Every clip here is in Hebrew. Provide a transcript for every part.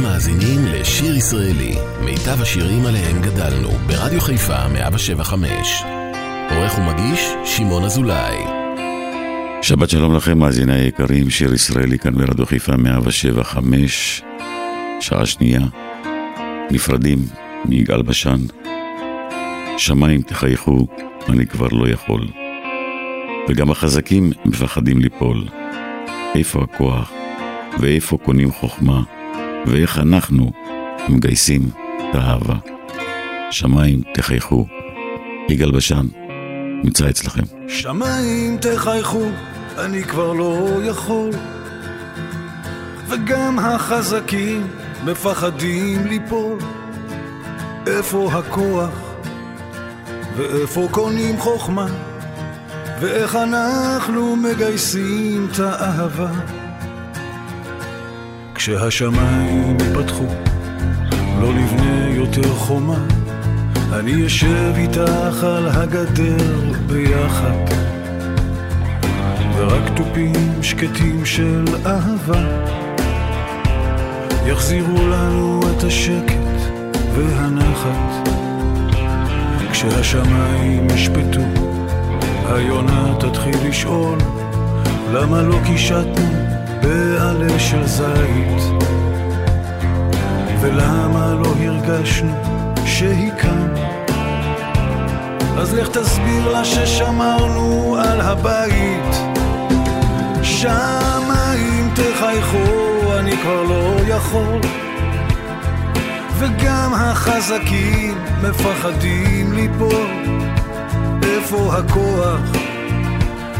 אתם מאזינים לשיר ישראלי, מיטב השירים עליהם גדלנו, ברדיו חיפה 175. עורך ומגיש, שמעון אזולאי. שבת שלום לכם, מאזיני היקרים, שיר ישראלי כאן ברדיו חיפה 175, שעה שנייה, נפרדים מיגאל בשן. שמיים תחייכו, אני כבר לא יכול. וגם החזקים מפחדים ליפול. איפה הכוח? ואיפה קונים חוכמה? ואיך אנחנו מגייסים את האהבה? שמיים תחייכו. יגאל בשן נמצא אצלכם. שמיים תחייכו, אני כבר לא יכול. וגם החזקים מפחדים ליפול. איפה הכוח? ואיפה קונים חוכמה? ואיך אנחנו מגייסים את האהבה? כשהשמיים ייפתחו, לא נבנה יותר חומה, אני אשב איתך על הגדר ביחד, ורק תופים שקטים של אהבה. יחזירו לנו את השקט והנחת. כשהשמיים ישפטו, היונה תתחיל לשאול למה לא קישטנו בעלה של זית. ולמה לא הרגשנו שהיא כאן? אז לך תסביר לה ששמרנו על הבית. שמיים תחייכו, אני כבר לא יכול. וגם החזקים מפחדים ליפול. איפה הכוח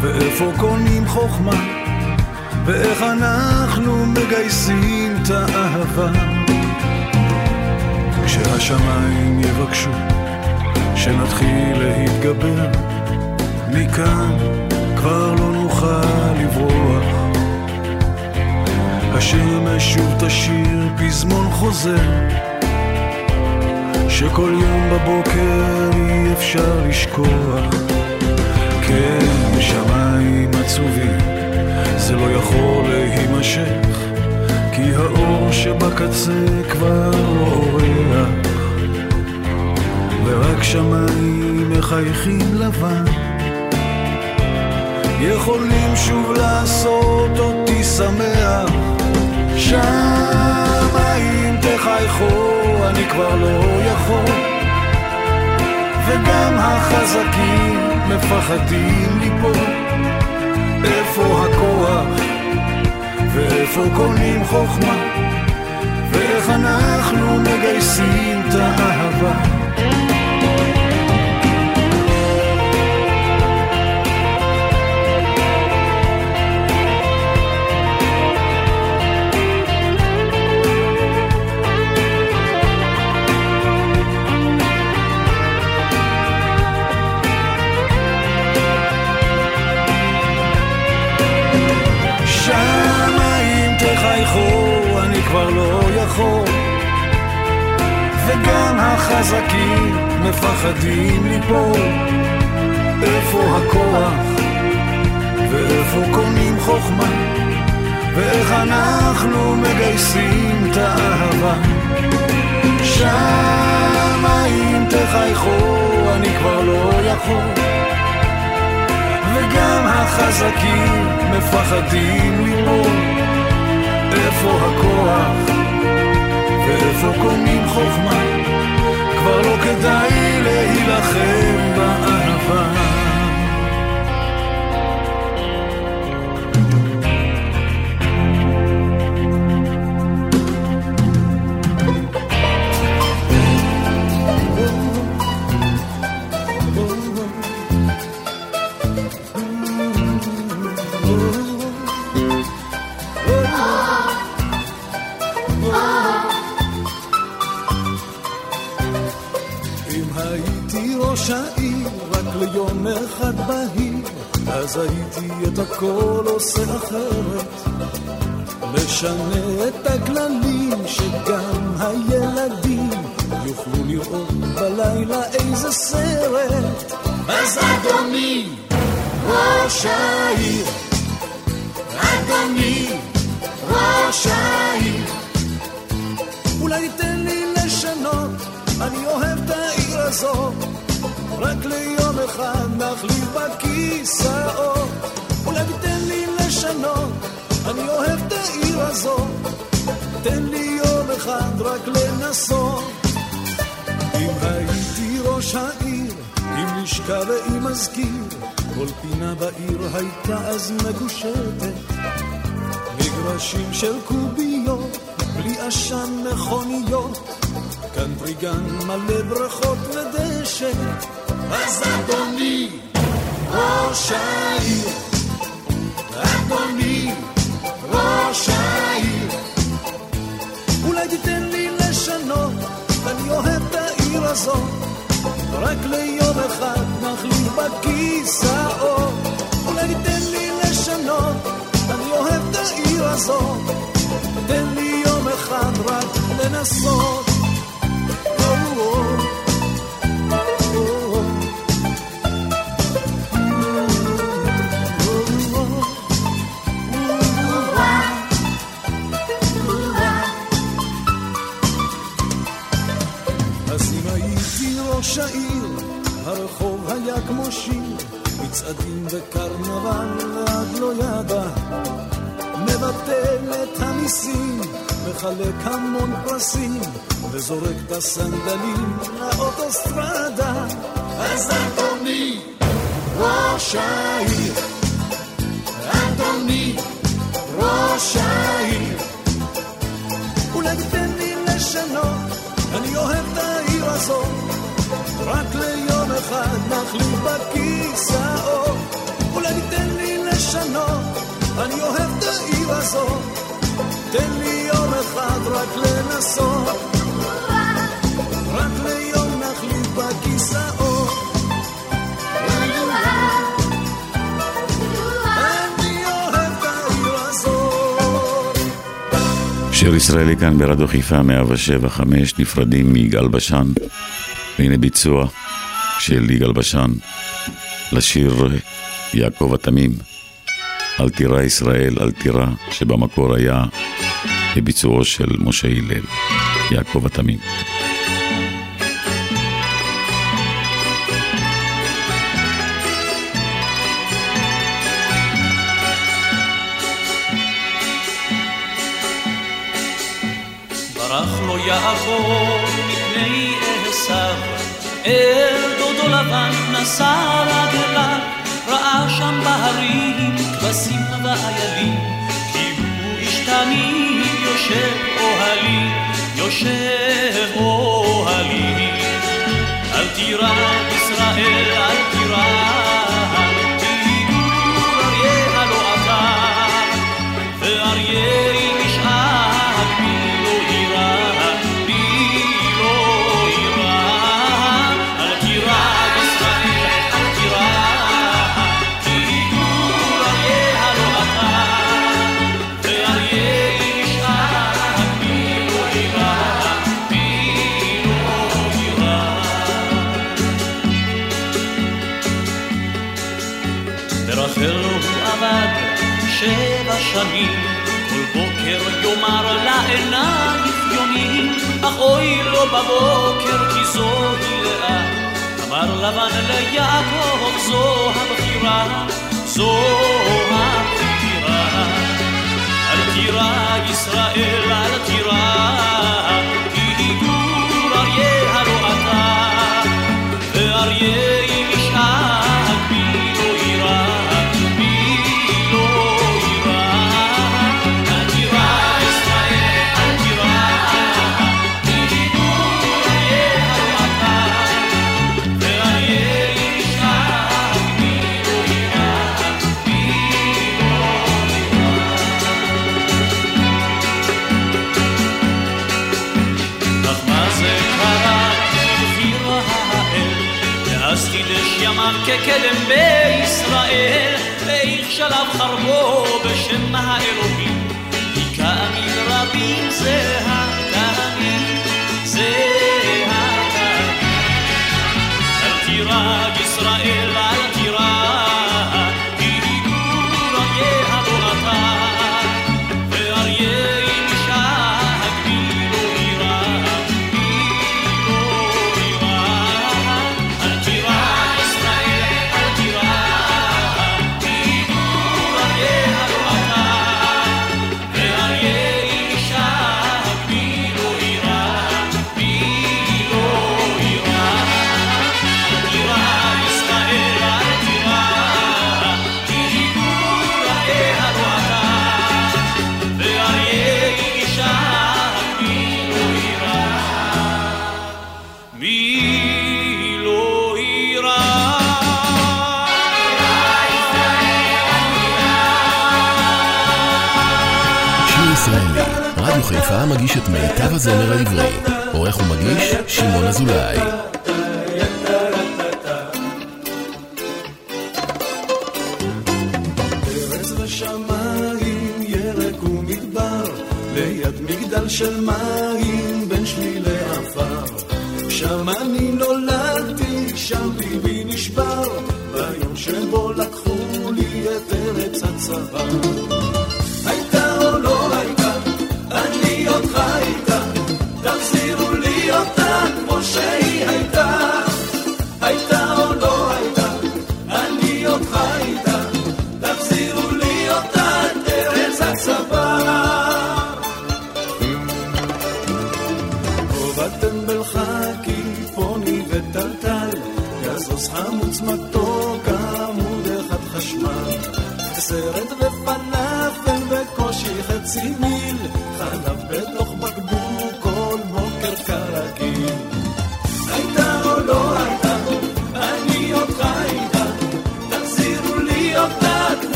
ואיפה קונים חוכמה ואיך אנחנו מגייסים את האהבה. כשהשמיים יבקשו שנתחיל להתגבר מכאן כבר לא נוכל לברוח. השמש שוב תשאיר פזמון חוזר שכל יום בבוקר אי אפשר לשכוח. כן, שמיים עצובים זה לא יכול להימשך, כי האור שבקצה כבר לא אורח, ורק שמיים מחייכים לבן, יכולים שוב לעשות אותי שמח. שמיים תחייכו, אני כבר לא יכול, וגם החזקים מפחדים ליפול. איפה הכוח, ואיפה קונים חוכמה, ואיך אנחנו מגייסים את האהבה. יכול וגם החזקים מפחדים ליפול. איפה הכוח? ואיפה קונים חוכמה? ואיך אנחנו מגייסים את האהבה? שמיים תחייכו? אני כבר לא יכול. וגם החזקים מפחדים ליפול. איפה הכוח ואיפה קונים חוכמה? כבר לא כדאי להילחם יום אחד בהיר, אז הייתי את הכל עושה אחרת. משנה את הכללים, שגם הילדים יוכלו לראות בלילה איזה סרט. אז אדוני, ראש העיר, אדוני, ראש העיר. אולי תן לי לשנות, אני אוהב את העיר הזאת. רק ליום אחד נחליף בכיסאות. אולי תיתן לי לשנות, אני אוהב את העיר הזו. תן לי יום אחד רק לנסות. אם הייתי ראש העיר, עם לשכה ועם מזכיר, כל פינה בעיר הייתה אז מגושטת. מגרשים של קוביות, בלי עשן מכוניות, כאן פריגן מלא ברכות ודשא. אז אדוני, ראש העיר, אדוני, ראש העיר, אולי תיתן לי לשנות, אני אוהב את העיר הזאת, רק ליום אחד נחליף בכיסאות, אולי תיתן לי לשנות, אני אוהב את העיר הזאת, תן לי יום אחד רק לנסות. וקרנבל ועד לא ידע. מבטל את המיסים, מחלק המון פרסים, וזורק את הסנדלים לאוטוסטרדה. אז אדוני, ראש העיר, אדוני, ראש העיר, אולי תיתן לי לשנות, אני אוהב את העיר הזאת. רק ליום אחד נחליף בכיסאות, אולי תיתן לי לשנות, אני אוהב את העיר הזאת, תן לי יום אחד רק לנסות, רק ליום נחליף בכיסאות. שיר ישראלי כאן ברדיו חיפה 175 נפרדים מיגאל בשן. והנה ביצוע של יגאל בשן לשיר יעקב התמים, אל תירא ישראל, אל תירא, שבמקור היה בביצועו של משה הלל, יעקב התמים. אל דודו לבן נסע רגליו, ראה שם בהרים כבשים ואיילים, כי איש תמים יושב אוהלי, יושב אוהלי. אל תירא ישראל, אל תירא אוי לו בבוקר כי זוהי לאה. אמר לבן ליעקב זו הבחירה, זו הבחירה. אל תירא ישראל, אל תירא, כי גור אריה הלא אתה, ואריה كلمة إسرائيل إيه بيخشى الأبخر بو بشمها إلوكي הזמר העברי. עורך ומגיש, שמעון אזולאי. של מים בין שבילי עפר. שם אני נולדתי, שם ליבי נשבר, ביום שבו לקחו לי את ארץ הצבא.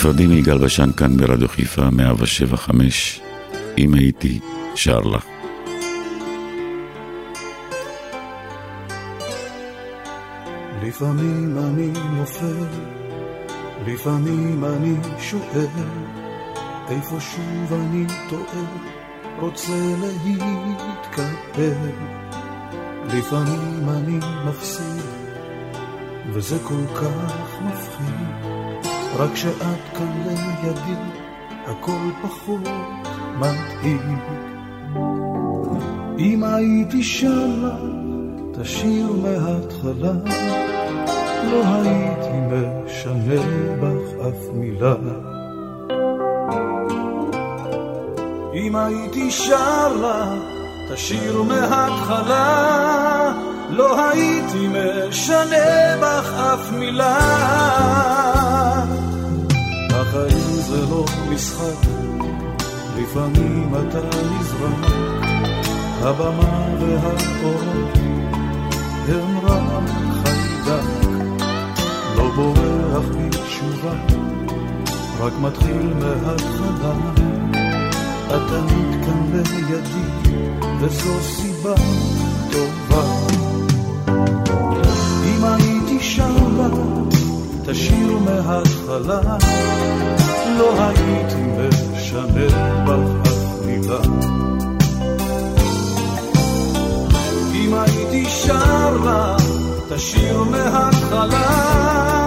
נפרדים מיגאל בשן כאן ברדיו חיפה 175, אם הייתי שר לך. לפעמים אני נופל, לפעמים אני שואל, איפה שוב אני טועה, רוצה להתקפל. לפעמים אני מפסיד, וזה כל כך מפחיד. רק שאת כאן לידי, הכל פחות מדאיג. אם הייתי שמה את השיר מההתחלה, לא הייתי משנה בך אף מילה. אם הייתי שר לה את השיר מההתחלה, לא הייתי משנה בך אף מילה. לא משחק, לפעמים אתה נזרק, הבמה והאורות הם רק חיידק, לא בורח בתשובה, רק מתחיל מההתחלה. את תמיד כאן לידי, וזו סיבה טובה. אם הייתי שמה את השיר מההתחלה, לא הייתי משנה בך אף מילה. אם הייתי שר לה את השיר מההתחלה,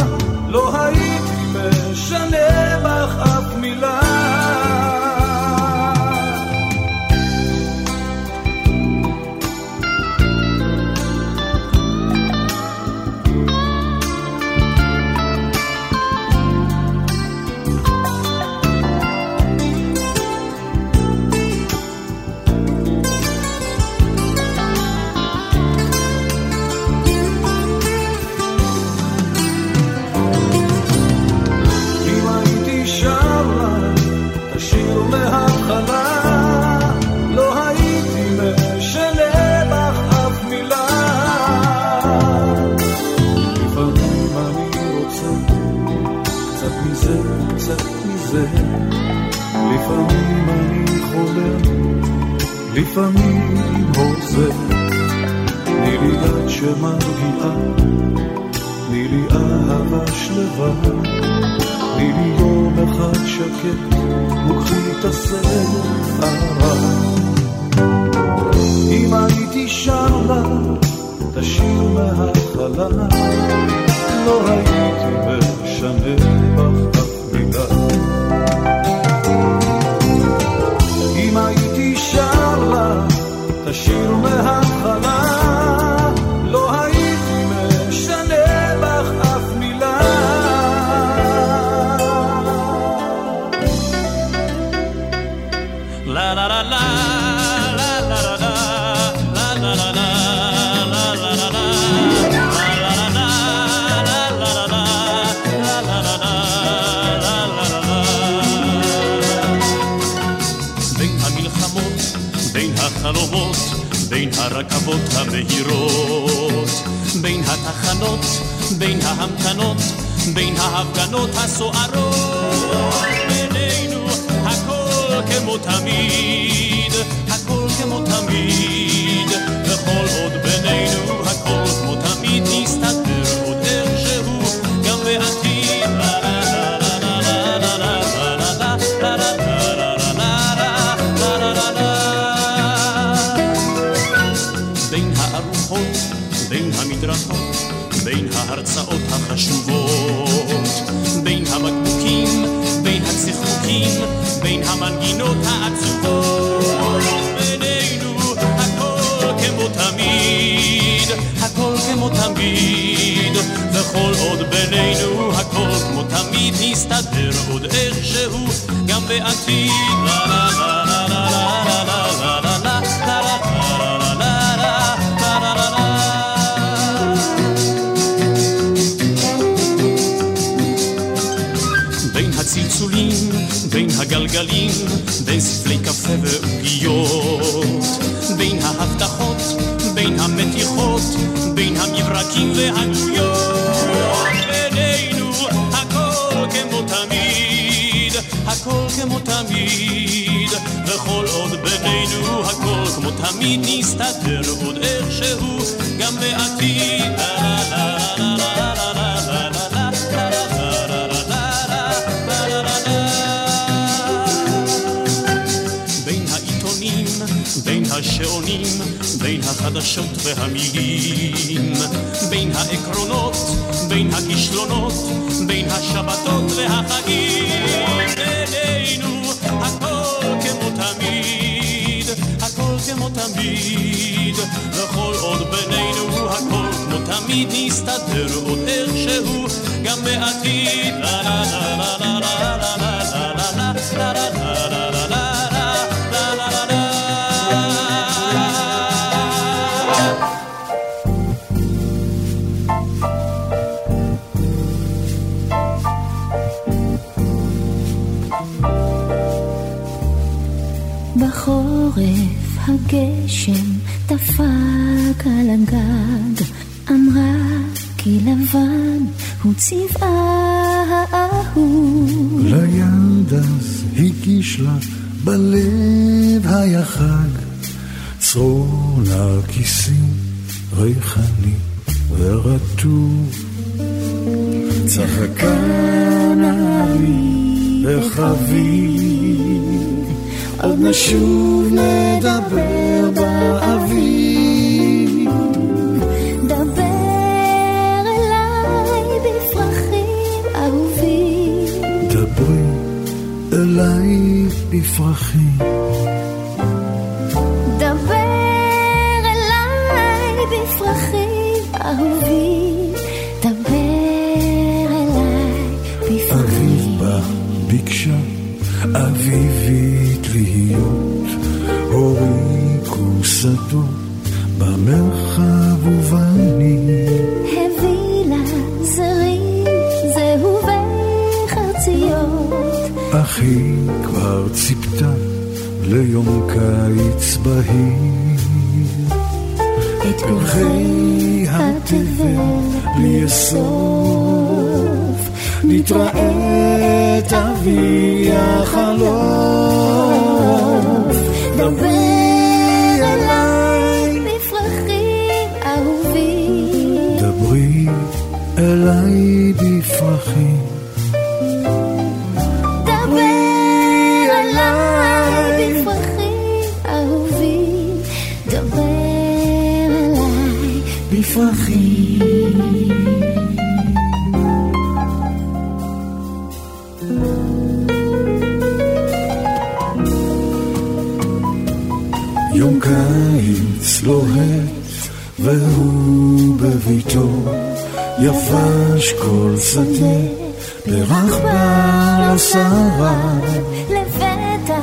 החלומות, בין הרכבות המהירות, בין התחנות, בין ההמתנות, בין ההפגנות הסוערות, בינינו הכל כמו תמיד, הכל כמו תמיד, וכל עוד בינינו הכל כמו תמיד נסתדר כמו תמיד, וכל עוד בינינו הכל כמו תמיד, נסתדר עוד איכשהו גם בעתיד. בין הגלגלים, בין ספלי קפה ועוגיות, בין ההבטחות, בין המתיחות המברקים והגויות, בינינו הכל כמו תמיד, הכל כמו תמיד, וכל עוד בינינו הכל כמו תמיד נסתדר עוד איכשהו גם בעתיד. החדשות והמילים, בין העקרונות, בין הכישלונות, בין השבתות והחגים, בינינו הכל כמו תמיד, הכל כמו תמיד, וכל עוד בינינו הכל כמו תמיד נסתדר עוד איכשהו גם בעתיד. דפק על הגג, אמרה כי לבן הוא צבעה האהוב. ליד אז הגיש לה בלב היה חג, צרור נרקיסים ריחני ורטוב. צחקה נערי וחביב, עוד נשוב נדבר באביב. אליי בפרחים, דבר אליי בפרחים אהובים, דבר אליי אביב בפרחים. בה ביקשה אביבית להיות, הוריקו שדות במרחב ובני. היא כבר ציפתה ליום קיץ בהיר. את פרחי התבל בלי סוף, נתראה תביא החלוף. דברי אליי. בפרחים אהובים דברי אליי בפרחים יבש כל שדה פרח בר שרה לפתע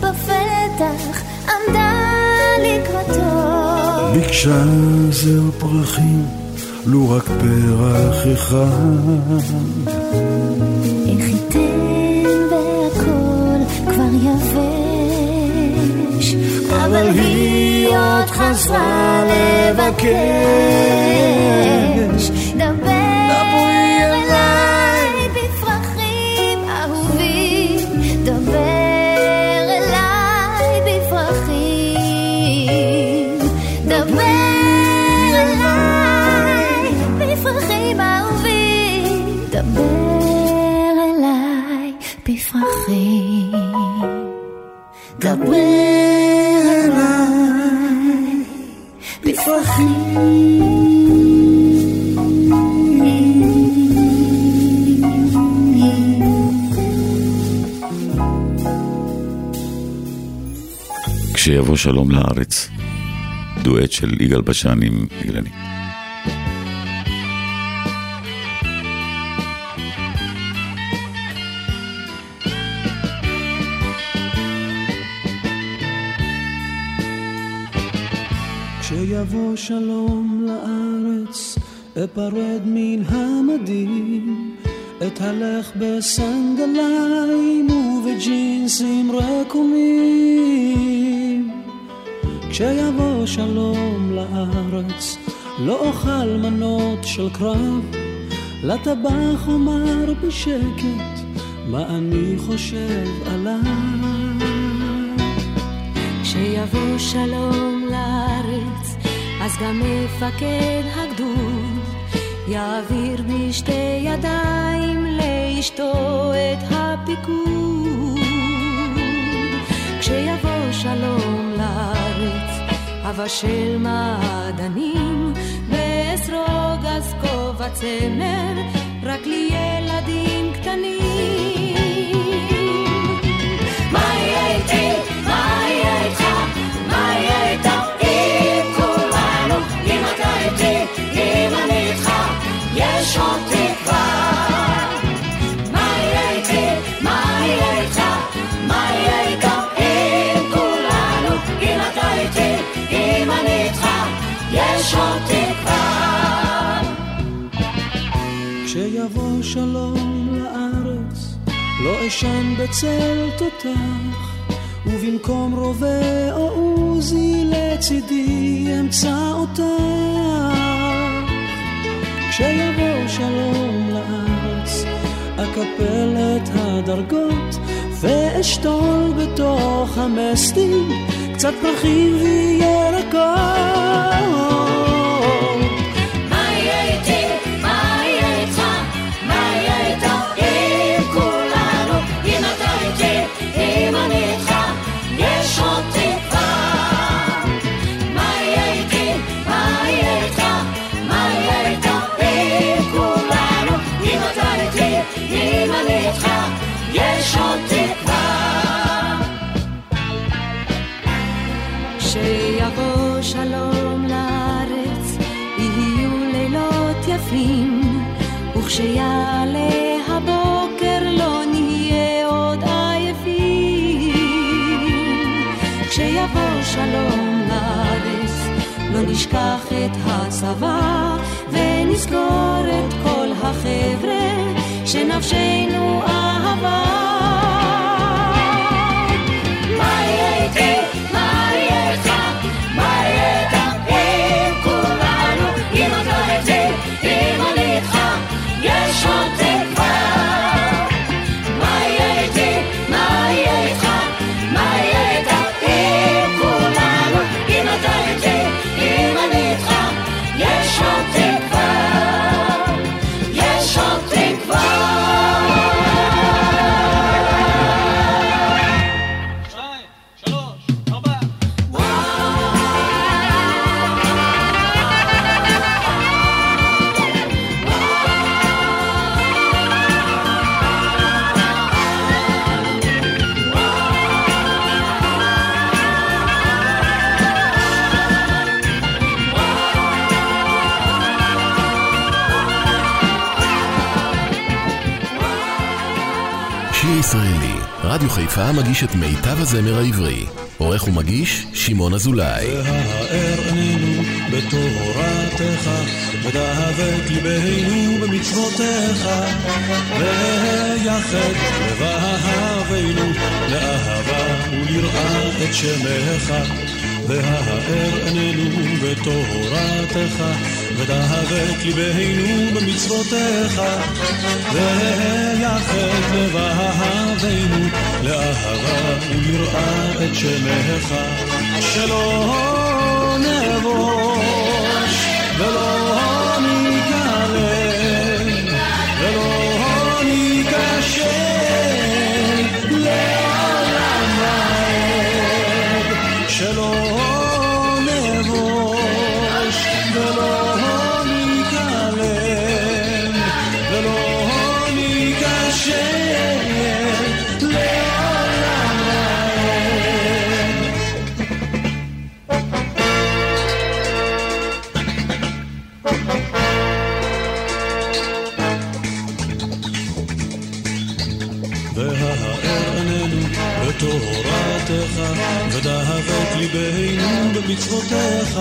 בפתח עמדה לקראתו. ביקשה זר פרחים לו רק פרח אחד. איך ייתן והכל כבר יבש אבל היא עוד חזרה לבקש כשיבוא שלום לארץ, דואט של יגאל בשן עם אילנית. כשיבוא שלום לארץ, אפרד מן המדים, אתהלך בסנדליים ובג'ינסים רקומים. כשיבוא שלום לארץ, לא אוכל מנות של קרב, לטבח אומר בשקט מה אני חושב עליו. כשיבוא שלום לארץ, אז גם מפקד הגדוד יעביר בשתי ידיים לאשתו את הפיקוד. כשיבוא שלום לארץ, אבשל מעדנים, ואסרוג אז כובע צמר, רק לי ילדים קטנים. מה יהיה איתי? מה יהיה איתך? מה יהיה איתם? עם כולנו, אם אתה איתי, אם אני איתך, יש עוד תקווה. כשיבוא שלום לארץ, לא אשן בצל תותח, ובמקום רובה או עוזי לצידי אמצא אותך. כשיבוא שלום לארץ, אקפל את הדרגות, ואשתול בתוך המסטים קצת פרחים וירקות. וכשיעלה הבוקר לא נהיה עוד עייפים. כשיבוא שלום לארץ, לא נשכח את הצבא, ונזכור את כל החבר'ה שנפשנו אהבה. כולנו, רדיו חיפה מגיש את מיטב הזמר העברי. עורך ומגיש, שמעון אזולאי. והאר בתורתך, ודאבק ליבנו במצוותיך, ויחד לבהבינו לאהבה וליראה את שמך. והאר עינינו בתורתך, ודאבק ליבנו במצוותיך, ויחד לבהבינו לאהבה וליראה את שמך, שלא נבוש ליבנו במצוותיך,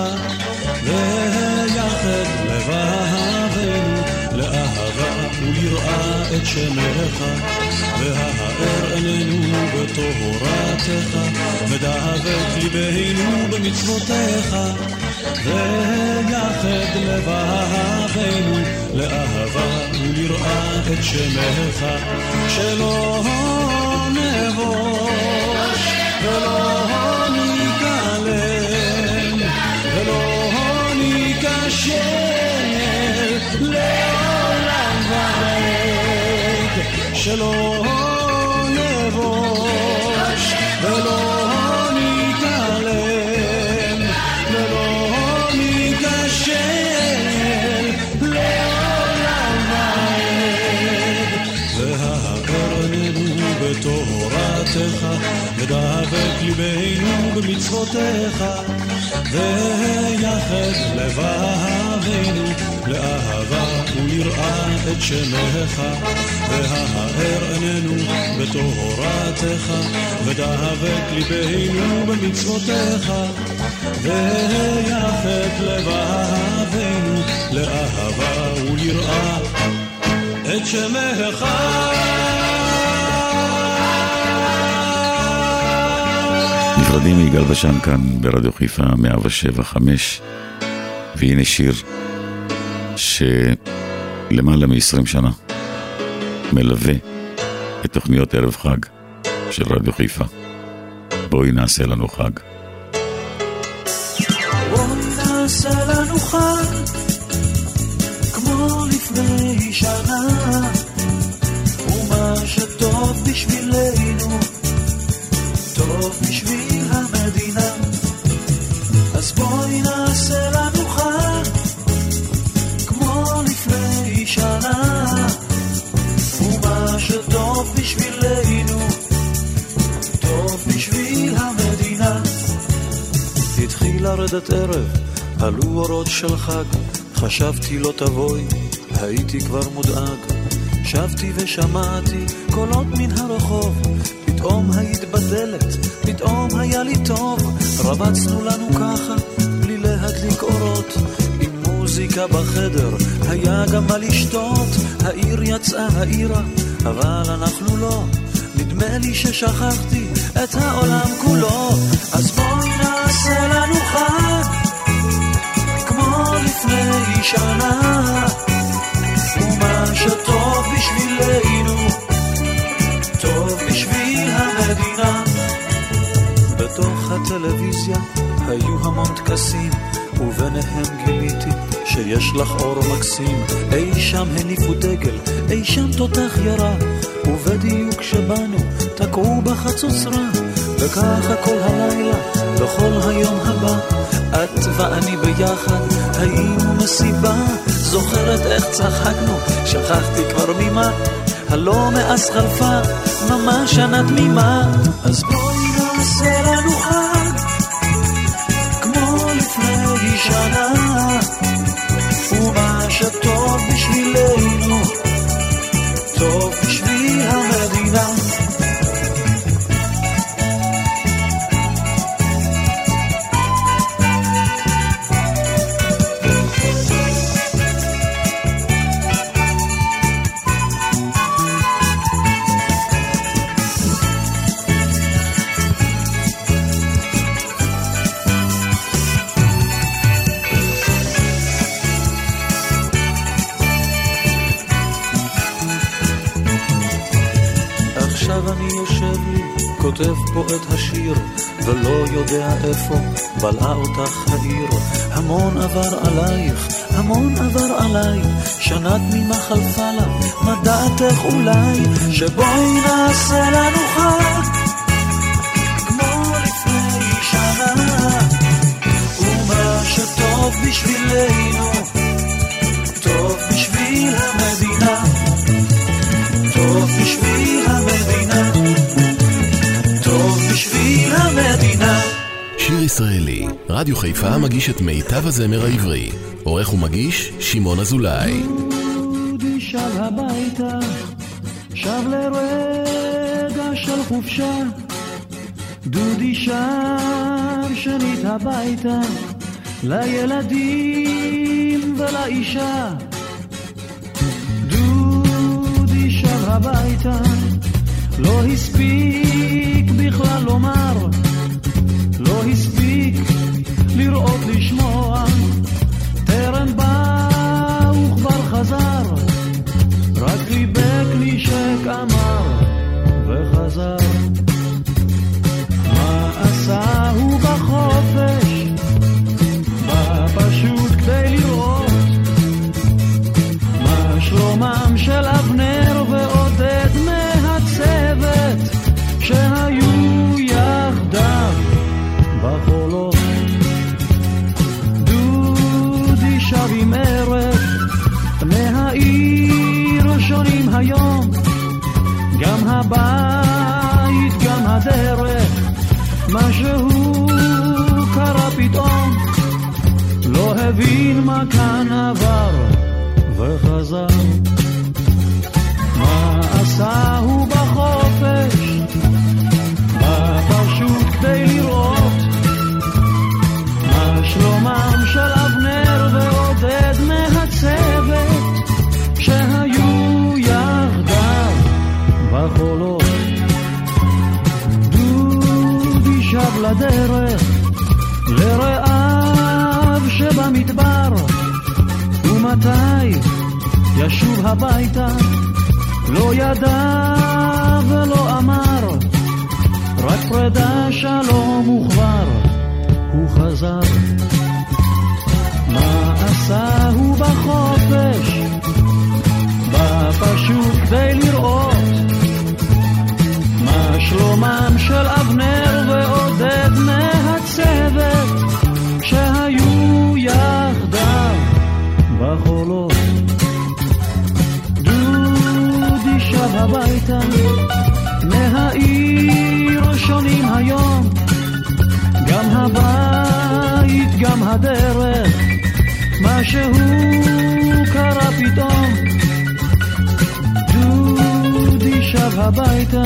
ויחד לבבינו לאהבה וליראה את שמך. והאר עינינו בתורתך, ודאבק ליבנו במצוותיך, ויחד לבבינו לאהבה וליראה את שמך, שלא נבוש ולא ניכשל לעולם ועד, שלא נבוש ולא ניכלם ולא ניכשל לעולם ועד. והאר עינינו בתורתך, ודבק ליבנו במצוותיך, ויחד לבבינו לאהבה וליראה את שמך, והאר עינינו בתורתך, ודבק ליבנו במצוותיך, ויחד לבבינו לאהבה וליראה את שמך. נפרדים מיגאל בשן כאן ברדיו חיפה 107.5 והנה שיר שלמעלה מ-20 שנה מלווה את תוכניות ערב חג של רדיו חיפה. בואי נעשה לנו חג. נעשה לנו חג, בשבילנו, טוב בשביל המדינה. אז בואי נעשה לנו חג, כמו לפני שנה, ומה שטוב בשבילנו, טוב בשביל המדינה. התחיל לרדת ערב, עלו אורות של חג, חשבתי לא תבואי, הייתי כבר מודאג. שבתי ושמעתי קולות מן הרחוב, פתאום היית בדלת, פתאום היה לי טוב, רבצנו לנו ככה, בלי להדליק אורות, עם מוזיקה בחדר, היה גם מה לשתות, העיר יצאה העירה, אבל אנחנו לא, נדמה לי ששכחתי את העולם כולו, אז בואי נעשה לנו חג, כמו לפני שנה, ומה שטוב בשבילנו, המדינה. בתוך הטלוויזיה היו המון טקסים, וביניהם גיליתי שיש לך אור מקסים. אי שם הניפו דגל, אי שם תותח ירה, ובדיוק כשבאנו תקעו בחצוצרה, וככה כל הלילה וכל היום הבא, את ואני ביחד היינו מסיבה. זוכרת איך צחקנו, שכחתי כבר ממה, הלא מאז חלפה ממש שנה תמימה. אז בואי נעשה לנו חג, כמו לפני שנה, ומה שטוב בשבילנו, טוב בשביל המדינה. יושב לי, כותב פה את השיר, ולא יודע איפה בלעה אותך העיר. המון עבר עלייך, המון עבר עליי, שנה תמימה חלפה לה, מה דעתך אולי, שבואי נעשה לנו חג, בשבילנו, ישראלי, רדיו חיפה מגיש את מיטב הזמר העברי. עורך ומגיש, שמעון אזולאי. דודי שב הביתה, שב לרגע של חופשה. דודי שב שנית הביתה, לילדים ולאישה. דודי שב הביתה, לא הספיק בכלל לומר, לא הספיק לראות לשמוע, טרם בא וכבר חזר, רק חיבק נשק אמר משהו קרה פתאום, לא הבין מה כאן עבר וחזר. מה עשה הוא ומתי ישוב הביתה? לא ידע ולא אמר רק פרידה שלום וכבר הוא חזר. מה עשה הוא בחופש? בא פשוט כדי לראות. מה שלומם של אבנר ועודד מהצוות הביתה מהעיר שונים היום גם הבית, גם הדרך, משהו קרה פתאום. דודי שב הביתה,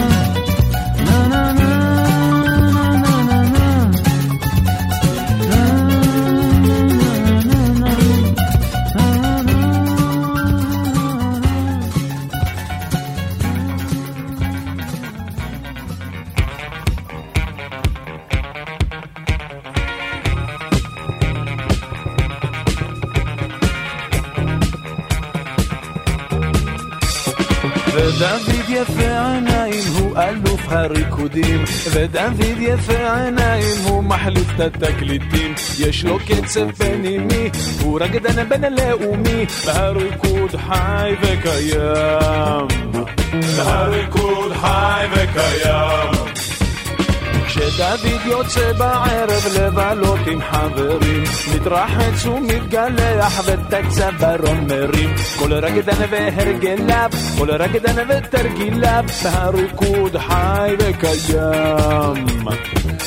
ודוד יפה עיניים הוא אלוף הריקודים. ודוד יפה עיניים הוא מחליף את התקליטים. יש לו קצב פנימי הוא רקדן בינלאומי והריקוד חי וקיים. והריקוד חי וקיים כשדוד יוצא בערב לבלות עם חברים, מתרחץ ומתגלח ואת הצווארון מרים. כל רקדן והרגליו, כל רקדן ותרגיליו, והריקוד חי וקיים.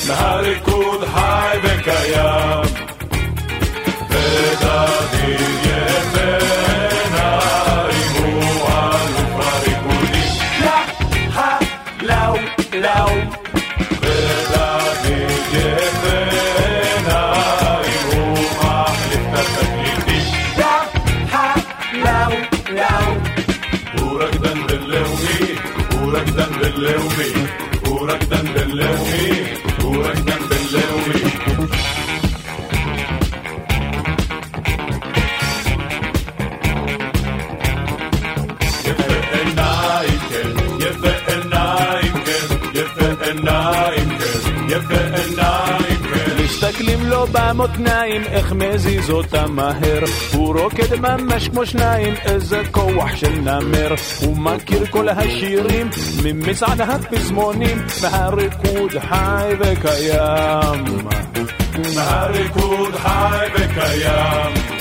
והריקוד חי וקיים. ודוד יפה שלו במותניים, איך מזיז אותם מהר. הוא רוקד ממש כמו שניים, איזה כוח של נמר. הוא מכיר כל השירים ממצעד הפזמונים, והריקוד חי וקיים. והריקוד חי וקיים.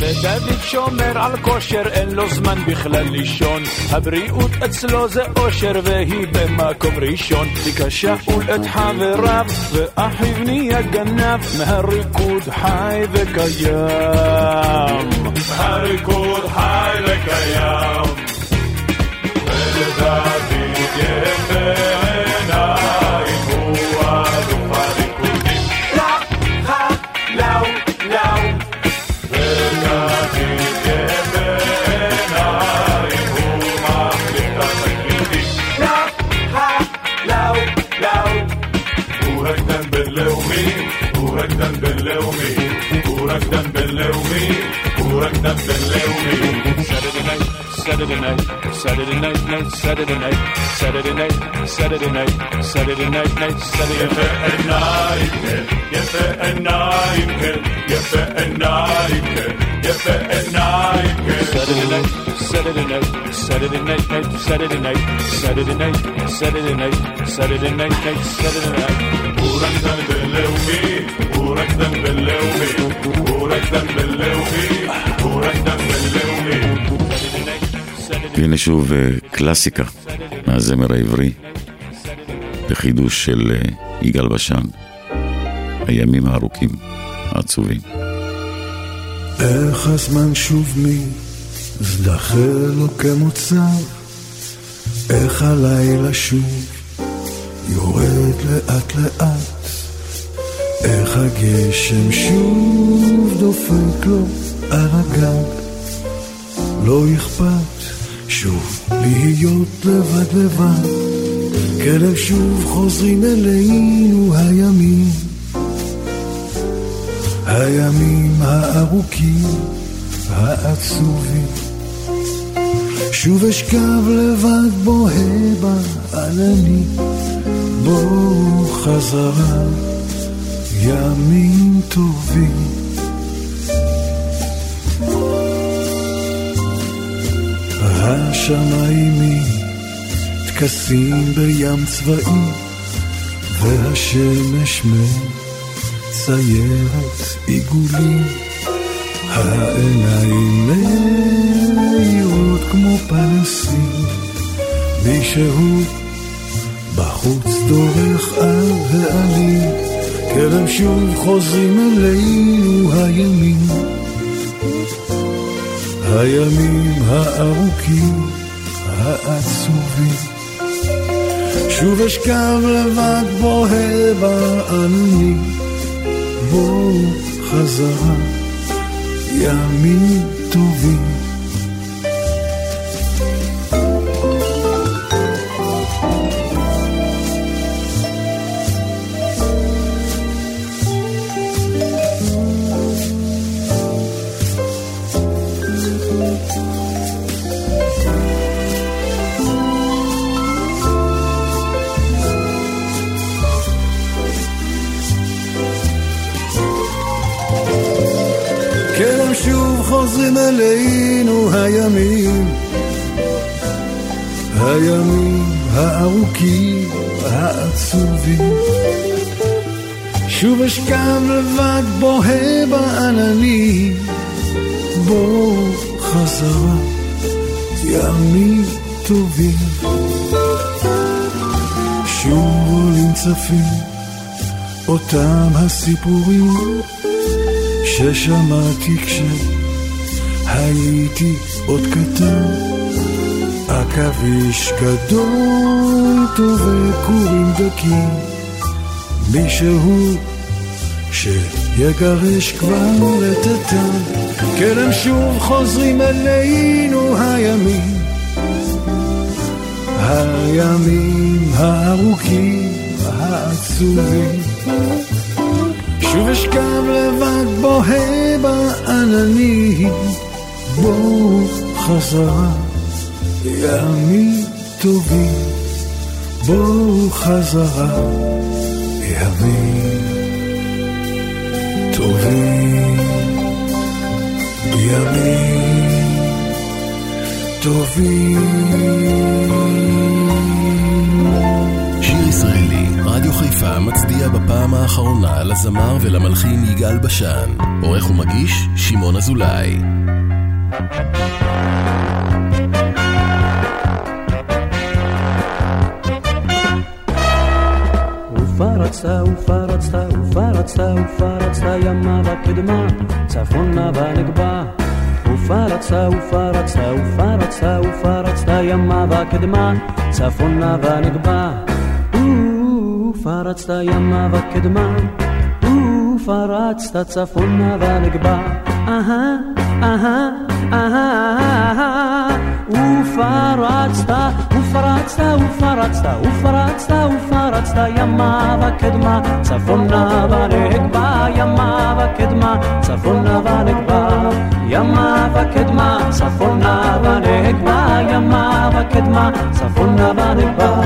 ודוד שומר על כושר, אין לו זמן בכלל לישון. הבריאות אצלו זה אושר, והיא במקום ראשון. תיק שאול את חבריו, ואחיו נהיה גנב, מהריקוד חי וקיים. הריקוד חי וקיים. ולדוד יפה nothing left. Saturday night, Saturday night, Saturday night, night, Saturday night, Saturday night, Saturday night, Saturday night, night, Saturday night. Jeppe and Nike, Jeppe and Nike, Jeppe and Nike. Saturday night, Saturday night, Saturday night, night, Saturday night, Saturday night, night, Saturday night, Saturday night, night, Saturday night. Saturday night, Saturday night, Saturday night, Saturday night, Saturday night, Saturday night, Saturday night, Saturday night, Uğraktan belleumi, uğraktan night, Saturday night, והנה שוב אה, קלאסיקה מהזמר העברי, בחידוש של אה, יגאל בשן, הימים הארוכים, העצובים. איך הזמן שוב מזדחה לו כמוצב, איך הלילה שוב יורד לאט לאט, הגשם שוב דופק לו על הגב, לא אכפת שוב להיות לבד לבד, כלב שוב חוזרים אלינו הימים. הימים הארוכים, העצובים. שוב אשכב לבד בוהה בענני, בואו חזרה, ימים טובים. השמיים מתכסים בים צבאי, והשמש מציירת עיגולים. העיניים מאירות כמו פנסים, מישהו בחוץ דורך על העלים, כרם שוב חוזרים אלינו הימים. הימים הארוכים, העצובים. שוב אשכב לבד בוהה בעננים, בואו חזרה, ימים טובים. בוהה בעננים, בואו חזרה, ימים טובים. שוב עולים צפים, אותם הסיפורים ששמעתי כשהייתי עוד קטן. עכביש גדול טובי כורים דקים, מישהו שיגרש כבר את הטעם, כרם שוב חוזרים אלינו הימים, הימים הארוכים העצובים. שוב אשכב לבד בוהה בעננים, בואו חזרה, ימים טובים, בואו חזרה, ימים טובים, ימים טובים. שיר ישראלי, רדיו חיפה מצדיע בפעם האחרונה לזמר ולמלחין יגאל בשן. עורך ומגיש, שמעון אזולאי. ופרצת ופרצת ופרצת ופרצת ימה וקדמה צפונה ונגבה ופרצת ופרצת ופרצת ופרצת ימה וקדמה צפונה ונגבה ופרצת ימה וקדמה ופרצת צפונה ונגבה אהה אהה אהה ופרצת ופרצת ופרצת ופרצת ופרצת ימה וקדמה צפונה ונגבה ימה וקדמה צפונה ונגבה ימה וקדמה צפונה ונגבה ימה וקדמה צפונה ונגבה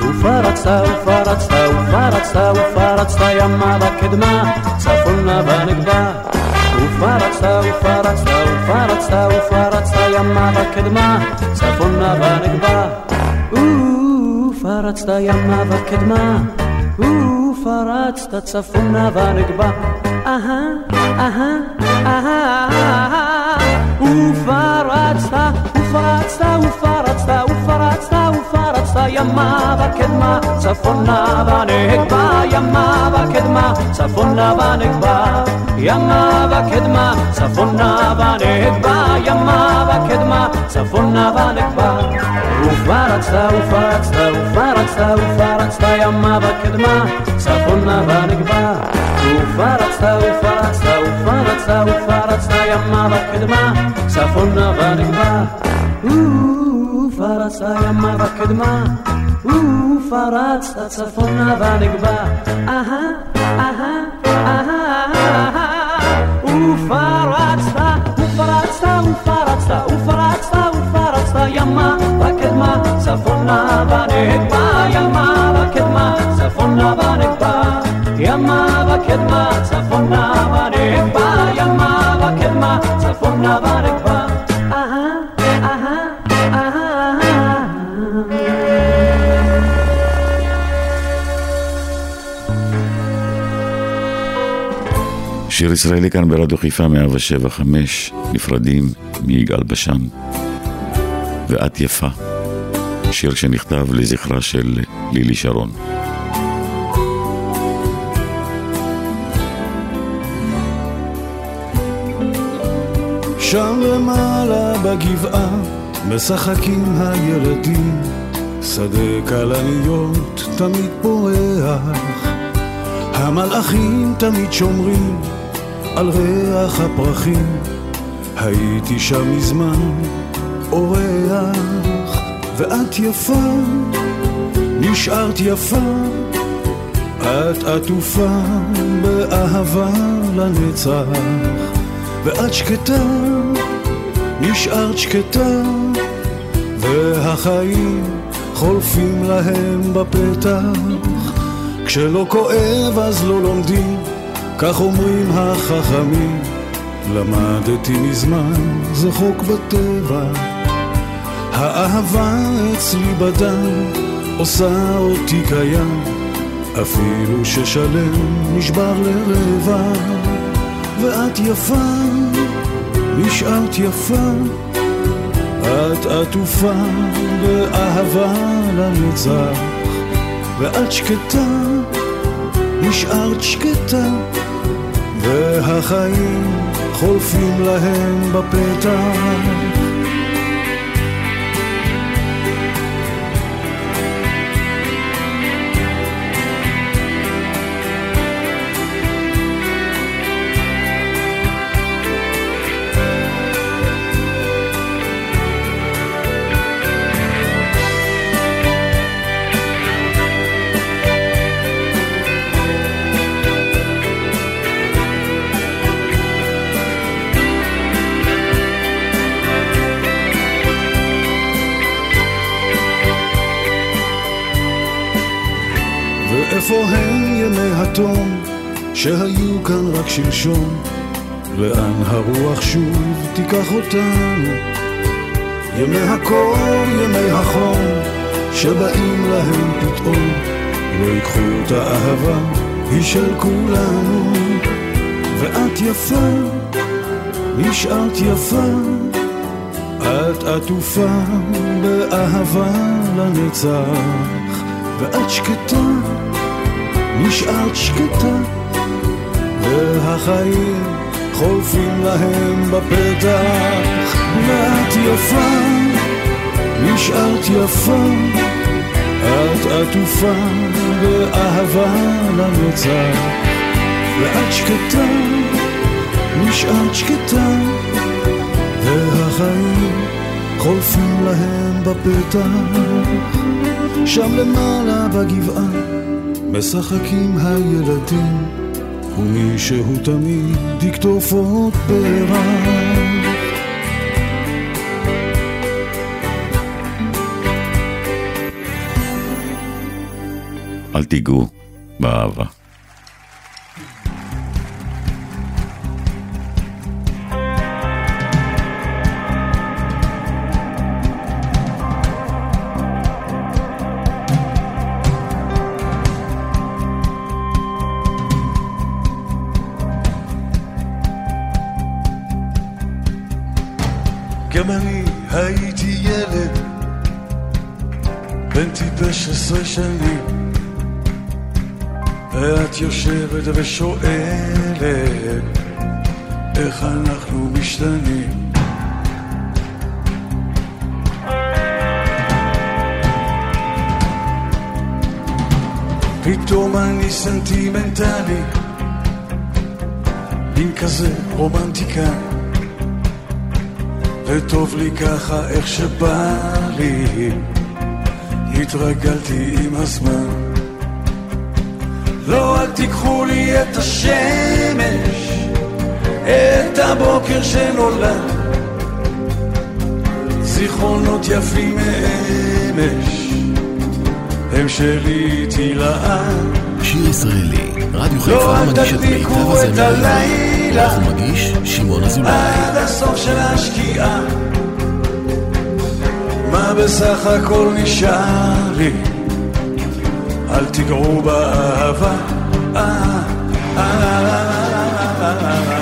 ופרצת ופרצת ופרצת ופרצת ימה וקדמה צפונה ונגבה ופרצת ופרצת ופרצת ופרצת ימה וקדמה צפונה ונגבה ופרצת ימה וקדמה ופרצת צפונה ונגבה אהה אהה אהה ופרצת ופרצת ופרצת ימה וקדמה צפונה ונגבה ימה וקדמה צפונה ונגבה ימה וקדמה צפונה ונגבה ימה וקדמה צפונה ונגבה ופרצת ופרצת ופרצת ופרצת ימה וקדמה צפונה ונגבה ופרצת ופרצת ופרצת ופרצת ימה וקדמה צפונה ונגבה ופרצת ימה וקדמה ופרצת צפונה ונגבה אהה אהה אהה אהה ופרצת ופרצת ופרצת ופרצת ופרצת ימה וקדמה צפונה ונגבה ימה וקדמה צפונה ונגבה ימה וקדמה צפונה ונגבה ימה וקדמה צפונה אהה שיר ישראלי כאן ברדיו חיפה 175, נפרדים מיגאל בשן. ואת יפה, שיר שנכתב לזכרה של לילי שרון. שם למעלה בגבעה משחקים הילדים, שדה כלניות תמיד פורח, המלאכים תמיד שומרים על ריח הפרחים, הייתי שם מזמן אורח, ואת יפה, נשארת יפה, את עטופה באהבה לנצח. ואת שקטה, נשארת שקטה, והחיים חולפים להם בפתח. כשלא כואב אז לא לומדים, כך אומרים החכמים. למדתי מזמן, זה חוק בטבע. האהבה אצלי בדם, עושה אותי קיים, אפילו ששלם נשבר לרבע. ואת יפה, נשארת יפה, את עטופה באהבה לנצח, ואת שקטה, נשארת שקטה, והחיים חולפים להם בפתח. שהיו כאן רק שלשום? לאן הרוח שוב תיקח אותנו? ימי הקור, ימי החום, שבאים להם פתאום, לא ייקחו את האהבה, היא של כולנו. ואת יפה, נשארת יפה, את עטופה באהבה לנצח, ואת שקטה, נשארת שקטה, והחיים חולפים להם בפתח, ואת יפה, נשארת יפה, את עטופה באהבה לנצח, ואת שקטה, נשארת שקטה, והחיים חולפים להם בפתח. שם למעלה בגבעה משחקים הילדים, ומישהו תמיד יקטוף עוד פרח. אל תיגעו באהבה. גם אני הייתי ילד, בן טיפש עשרה שנים, ואת יושבת ושואלת איך אנחנו משתנים. פתאום אני סנטימנטלי, מין כזה רומנטיקה. וטוב לי ככה איך שבא לי, התרגלתי עם הזמן. לא, אל תיקחו לי את השמש, את הבוקר שנולד. זיכרונות יפים מאמש, הם שלי איתי לעד. שיר ישראלי, רדיו לא, חיפה מגיש את מיטב תדליקו הלילה. עורך ומגיש שמעון אזולאי. עד הסוף של השקיעה מה בסך הכל נשאר לי? אל תיגעו באהבה אה, אה, אה, אה, אה.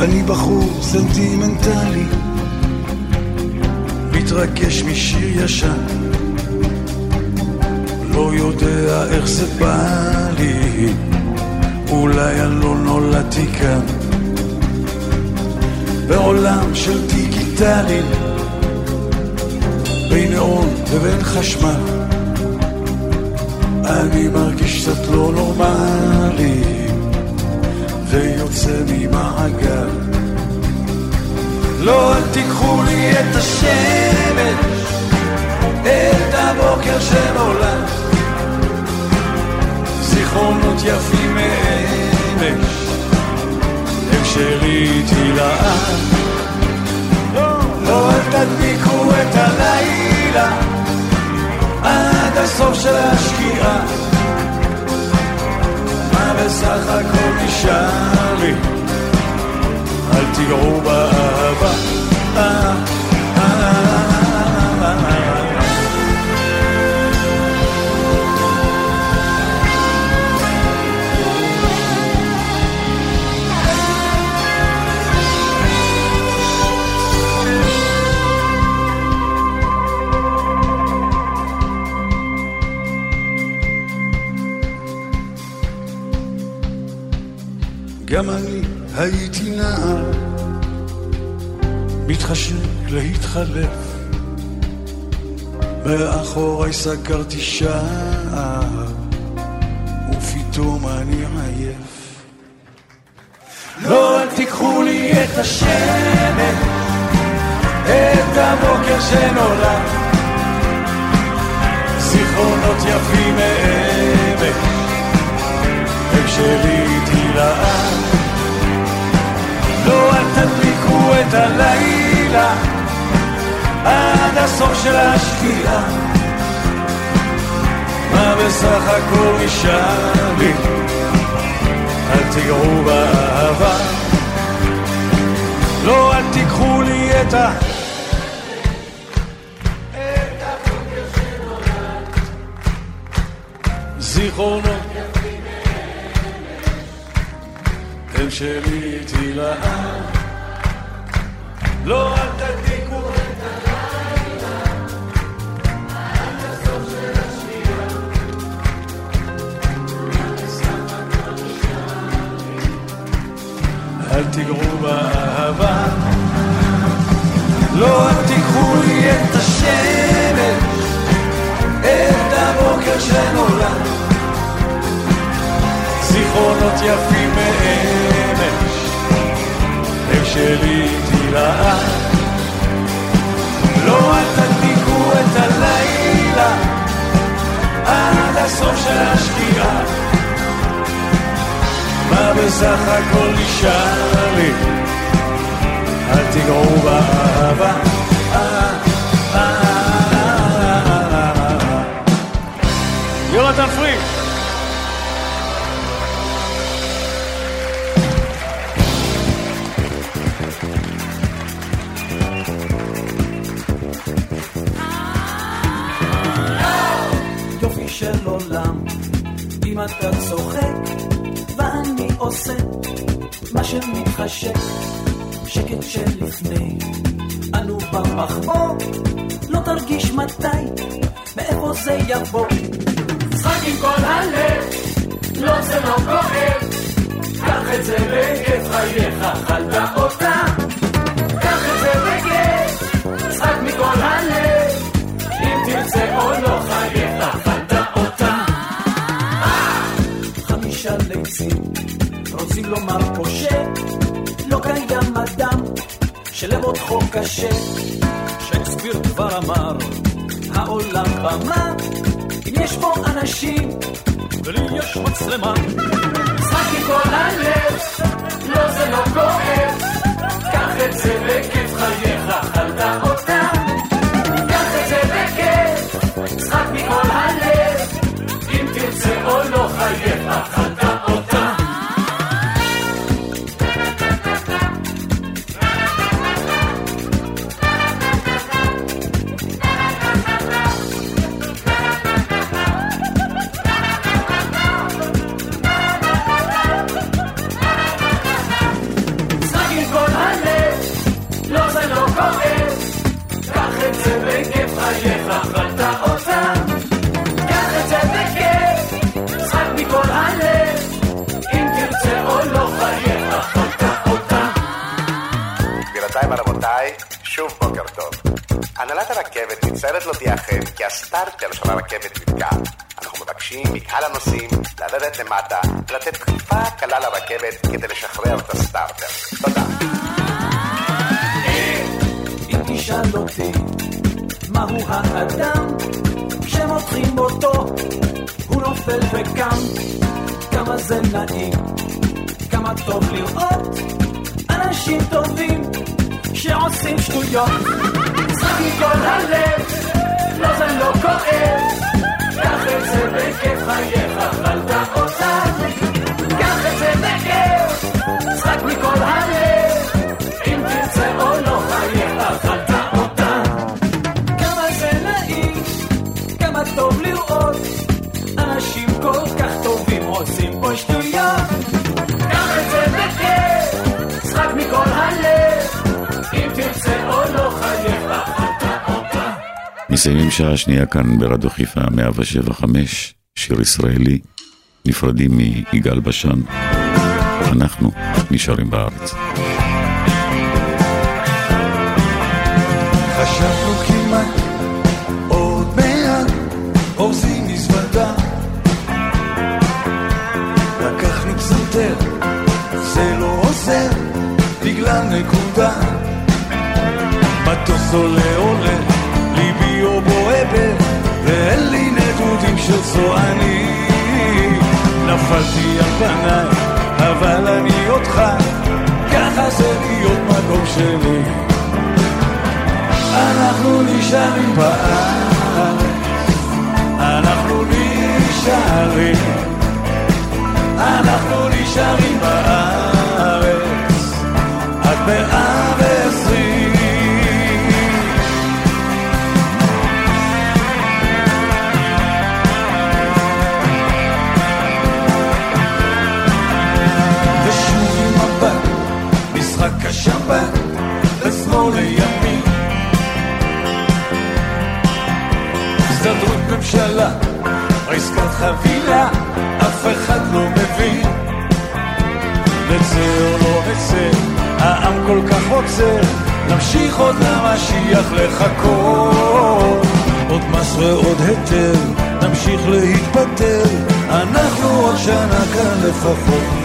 אני בחור סנטימנטלי מתרגש משיר ישן לא יודע איך זה בא לי, אולי אני לא נולדתי כאן. בעולם של דיגיטלים, בין נאון לבין חשמל, אני מרגיש קצת לא נורמלי, ויוצא ממעגל. לא, אל תיקחו לי את השמש, את הבוקר שנולד. זיכרונות יפים מאמש, הם שלי איתי לעד. לא, אל תדביקו את הלילה עד הסוף של השקיעה. מה בסך הכל נשאר לי? אל תיגעו באהבה. גם אני הייתי נער, מתחשק להתחלף, מאחורי סגרתי שער, ופתאום אני עייף. לא, אל תיקחו לי את השמש, את הבוקר שנולד, זיכרונות יפים מאמש. הם שלי לעד. לא, אל תדליקו את הלילה עד הסוף של השקיעה. מה בסך הכל נשאר לי? אל תיגעו באהבה. לא, אל תיקחו לי את ה... זיכרונות הם שלי איתי לעם לא אל תדליקו. את הלילה אל תגעו באהבה. לא אל תיקחו לי את השמש את הבוקר שנולד. זיכרונות יפים מאמש הם שלי לעד לא אל תדליקו את הלילה עד הסוף של השקיעה. מה בסך הכל נשאר לי? אל תגעו באהבה. יונתן פריד אם אתה צוחק ואני עושה מה שמתחשק, שקט שלפני, אנו במחבור, לא תרגיש מתי, מאיפה זה יבוא. משחק עם כל הלב, לא זה לא כואב, קח את זה בכיף חייך, אכלת אותה. רוצים לומר פושע, לא קיים אדם שלמותחו קשה. שייקספיר כבר אמר, העולם במה, אם יש בו אנשים, ולי יש מצלמה. משחק עם כל הלב, לא זה לא כואב, קח את זה בכיף חייך, אכלת אותה. קח את זה בכיף, משחק מכל הלב, אם תרצה או לא חייך, אכלת הרכבת מצטערת להודיעכם כי הסטארטר של הרכבת נתקע. אנחנו מבקשים מקהל הנוסעים לרדת למטה ולתת דחיפה קלה לרכבת כדי לשחרר את הסטארטר. תודה. אם תשאל אותי מהו האדם כשמותחים אותו הוא נופל וקם כמה זה נעים כמה טוב לראות אנשים טובים שעושים שטויות משחק עם כל הלב, לא זה לא כואב, קח את זה בכיף חייך, אכלת אותה. קח את זה בכיף, משחק מכל הלב, אם תרצה או לא חייך, אכלת אותה. כמה זה נעים כמה טוב לראות מסיימים שעה שנייה כאן ברדיו חיפה 175, שיר ישראלי, נפרדים מיגאל בשן. אנחנו נשארים בארץ. לא נקודה מטוס עולה עולה ליבי בועבת ואין לי נדודים של צוענים נפלתי על פניי אבל אני אותך ככה זה להיות מקום אנחנו אנחנו נשארים בארץ, אנחנו נשארים, אנחנו נשארים בארץ, עד מאה ועשרים. לשמאל לימין. הסתדרות ממשלה, עסקת חבילה, אף אחד לא מבין. נצא או לא נצא, העם כל כך רוצה, נמשיך עוד למשיח לחכות. עוד מס ועוד היטל, נמשיך להתפתל, אנחנו עוד שנה כאן לפחות.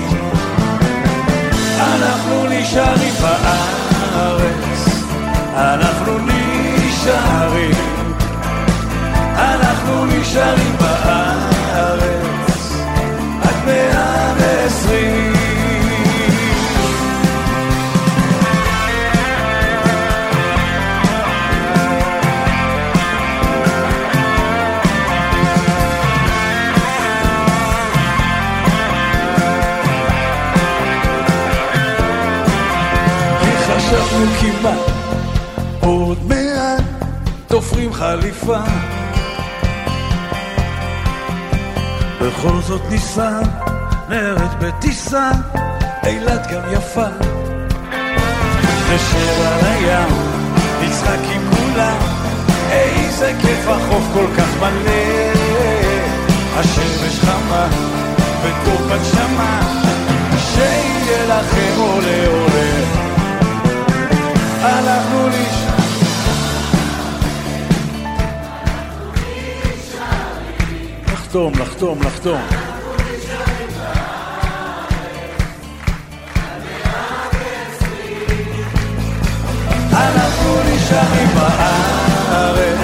חליפה. בכל זאת ניסע, נרד בטיסה, אילת גם יפה. נשב על הים, נצחק עם כולם, איזה כיף החוף כל כך מלא. השמש חמה, וטוב בנשמה, שיהיה לכם עולה עולה. אנחנו נשאר לחתום, לחתום, לחתום. אנחנו נשארים בארץ,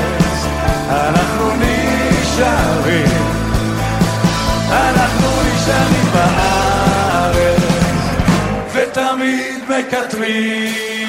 אנחנו נשארים, אנחנו נשארים בארץ, ותמיד מקטרים.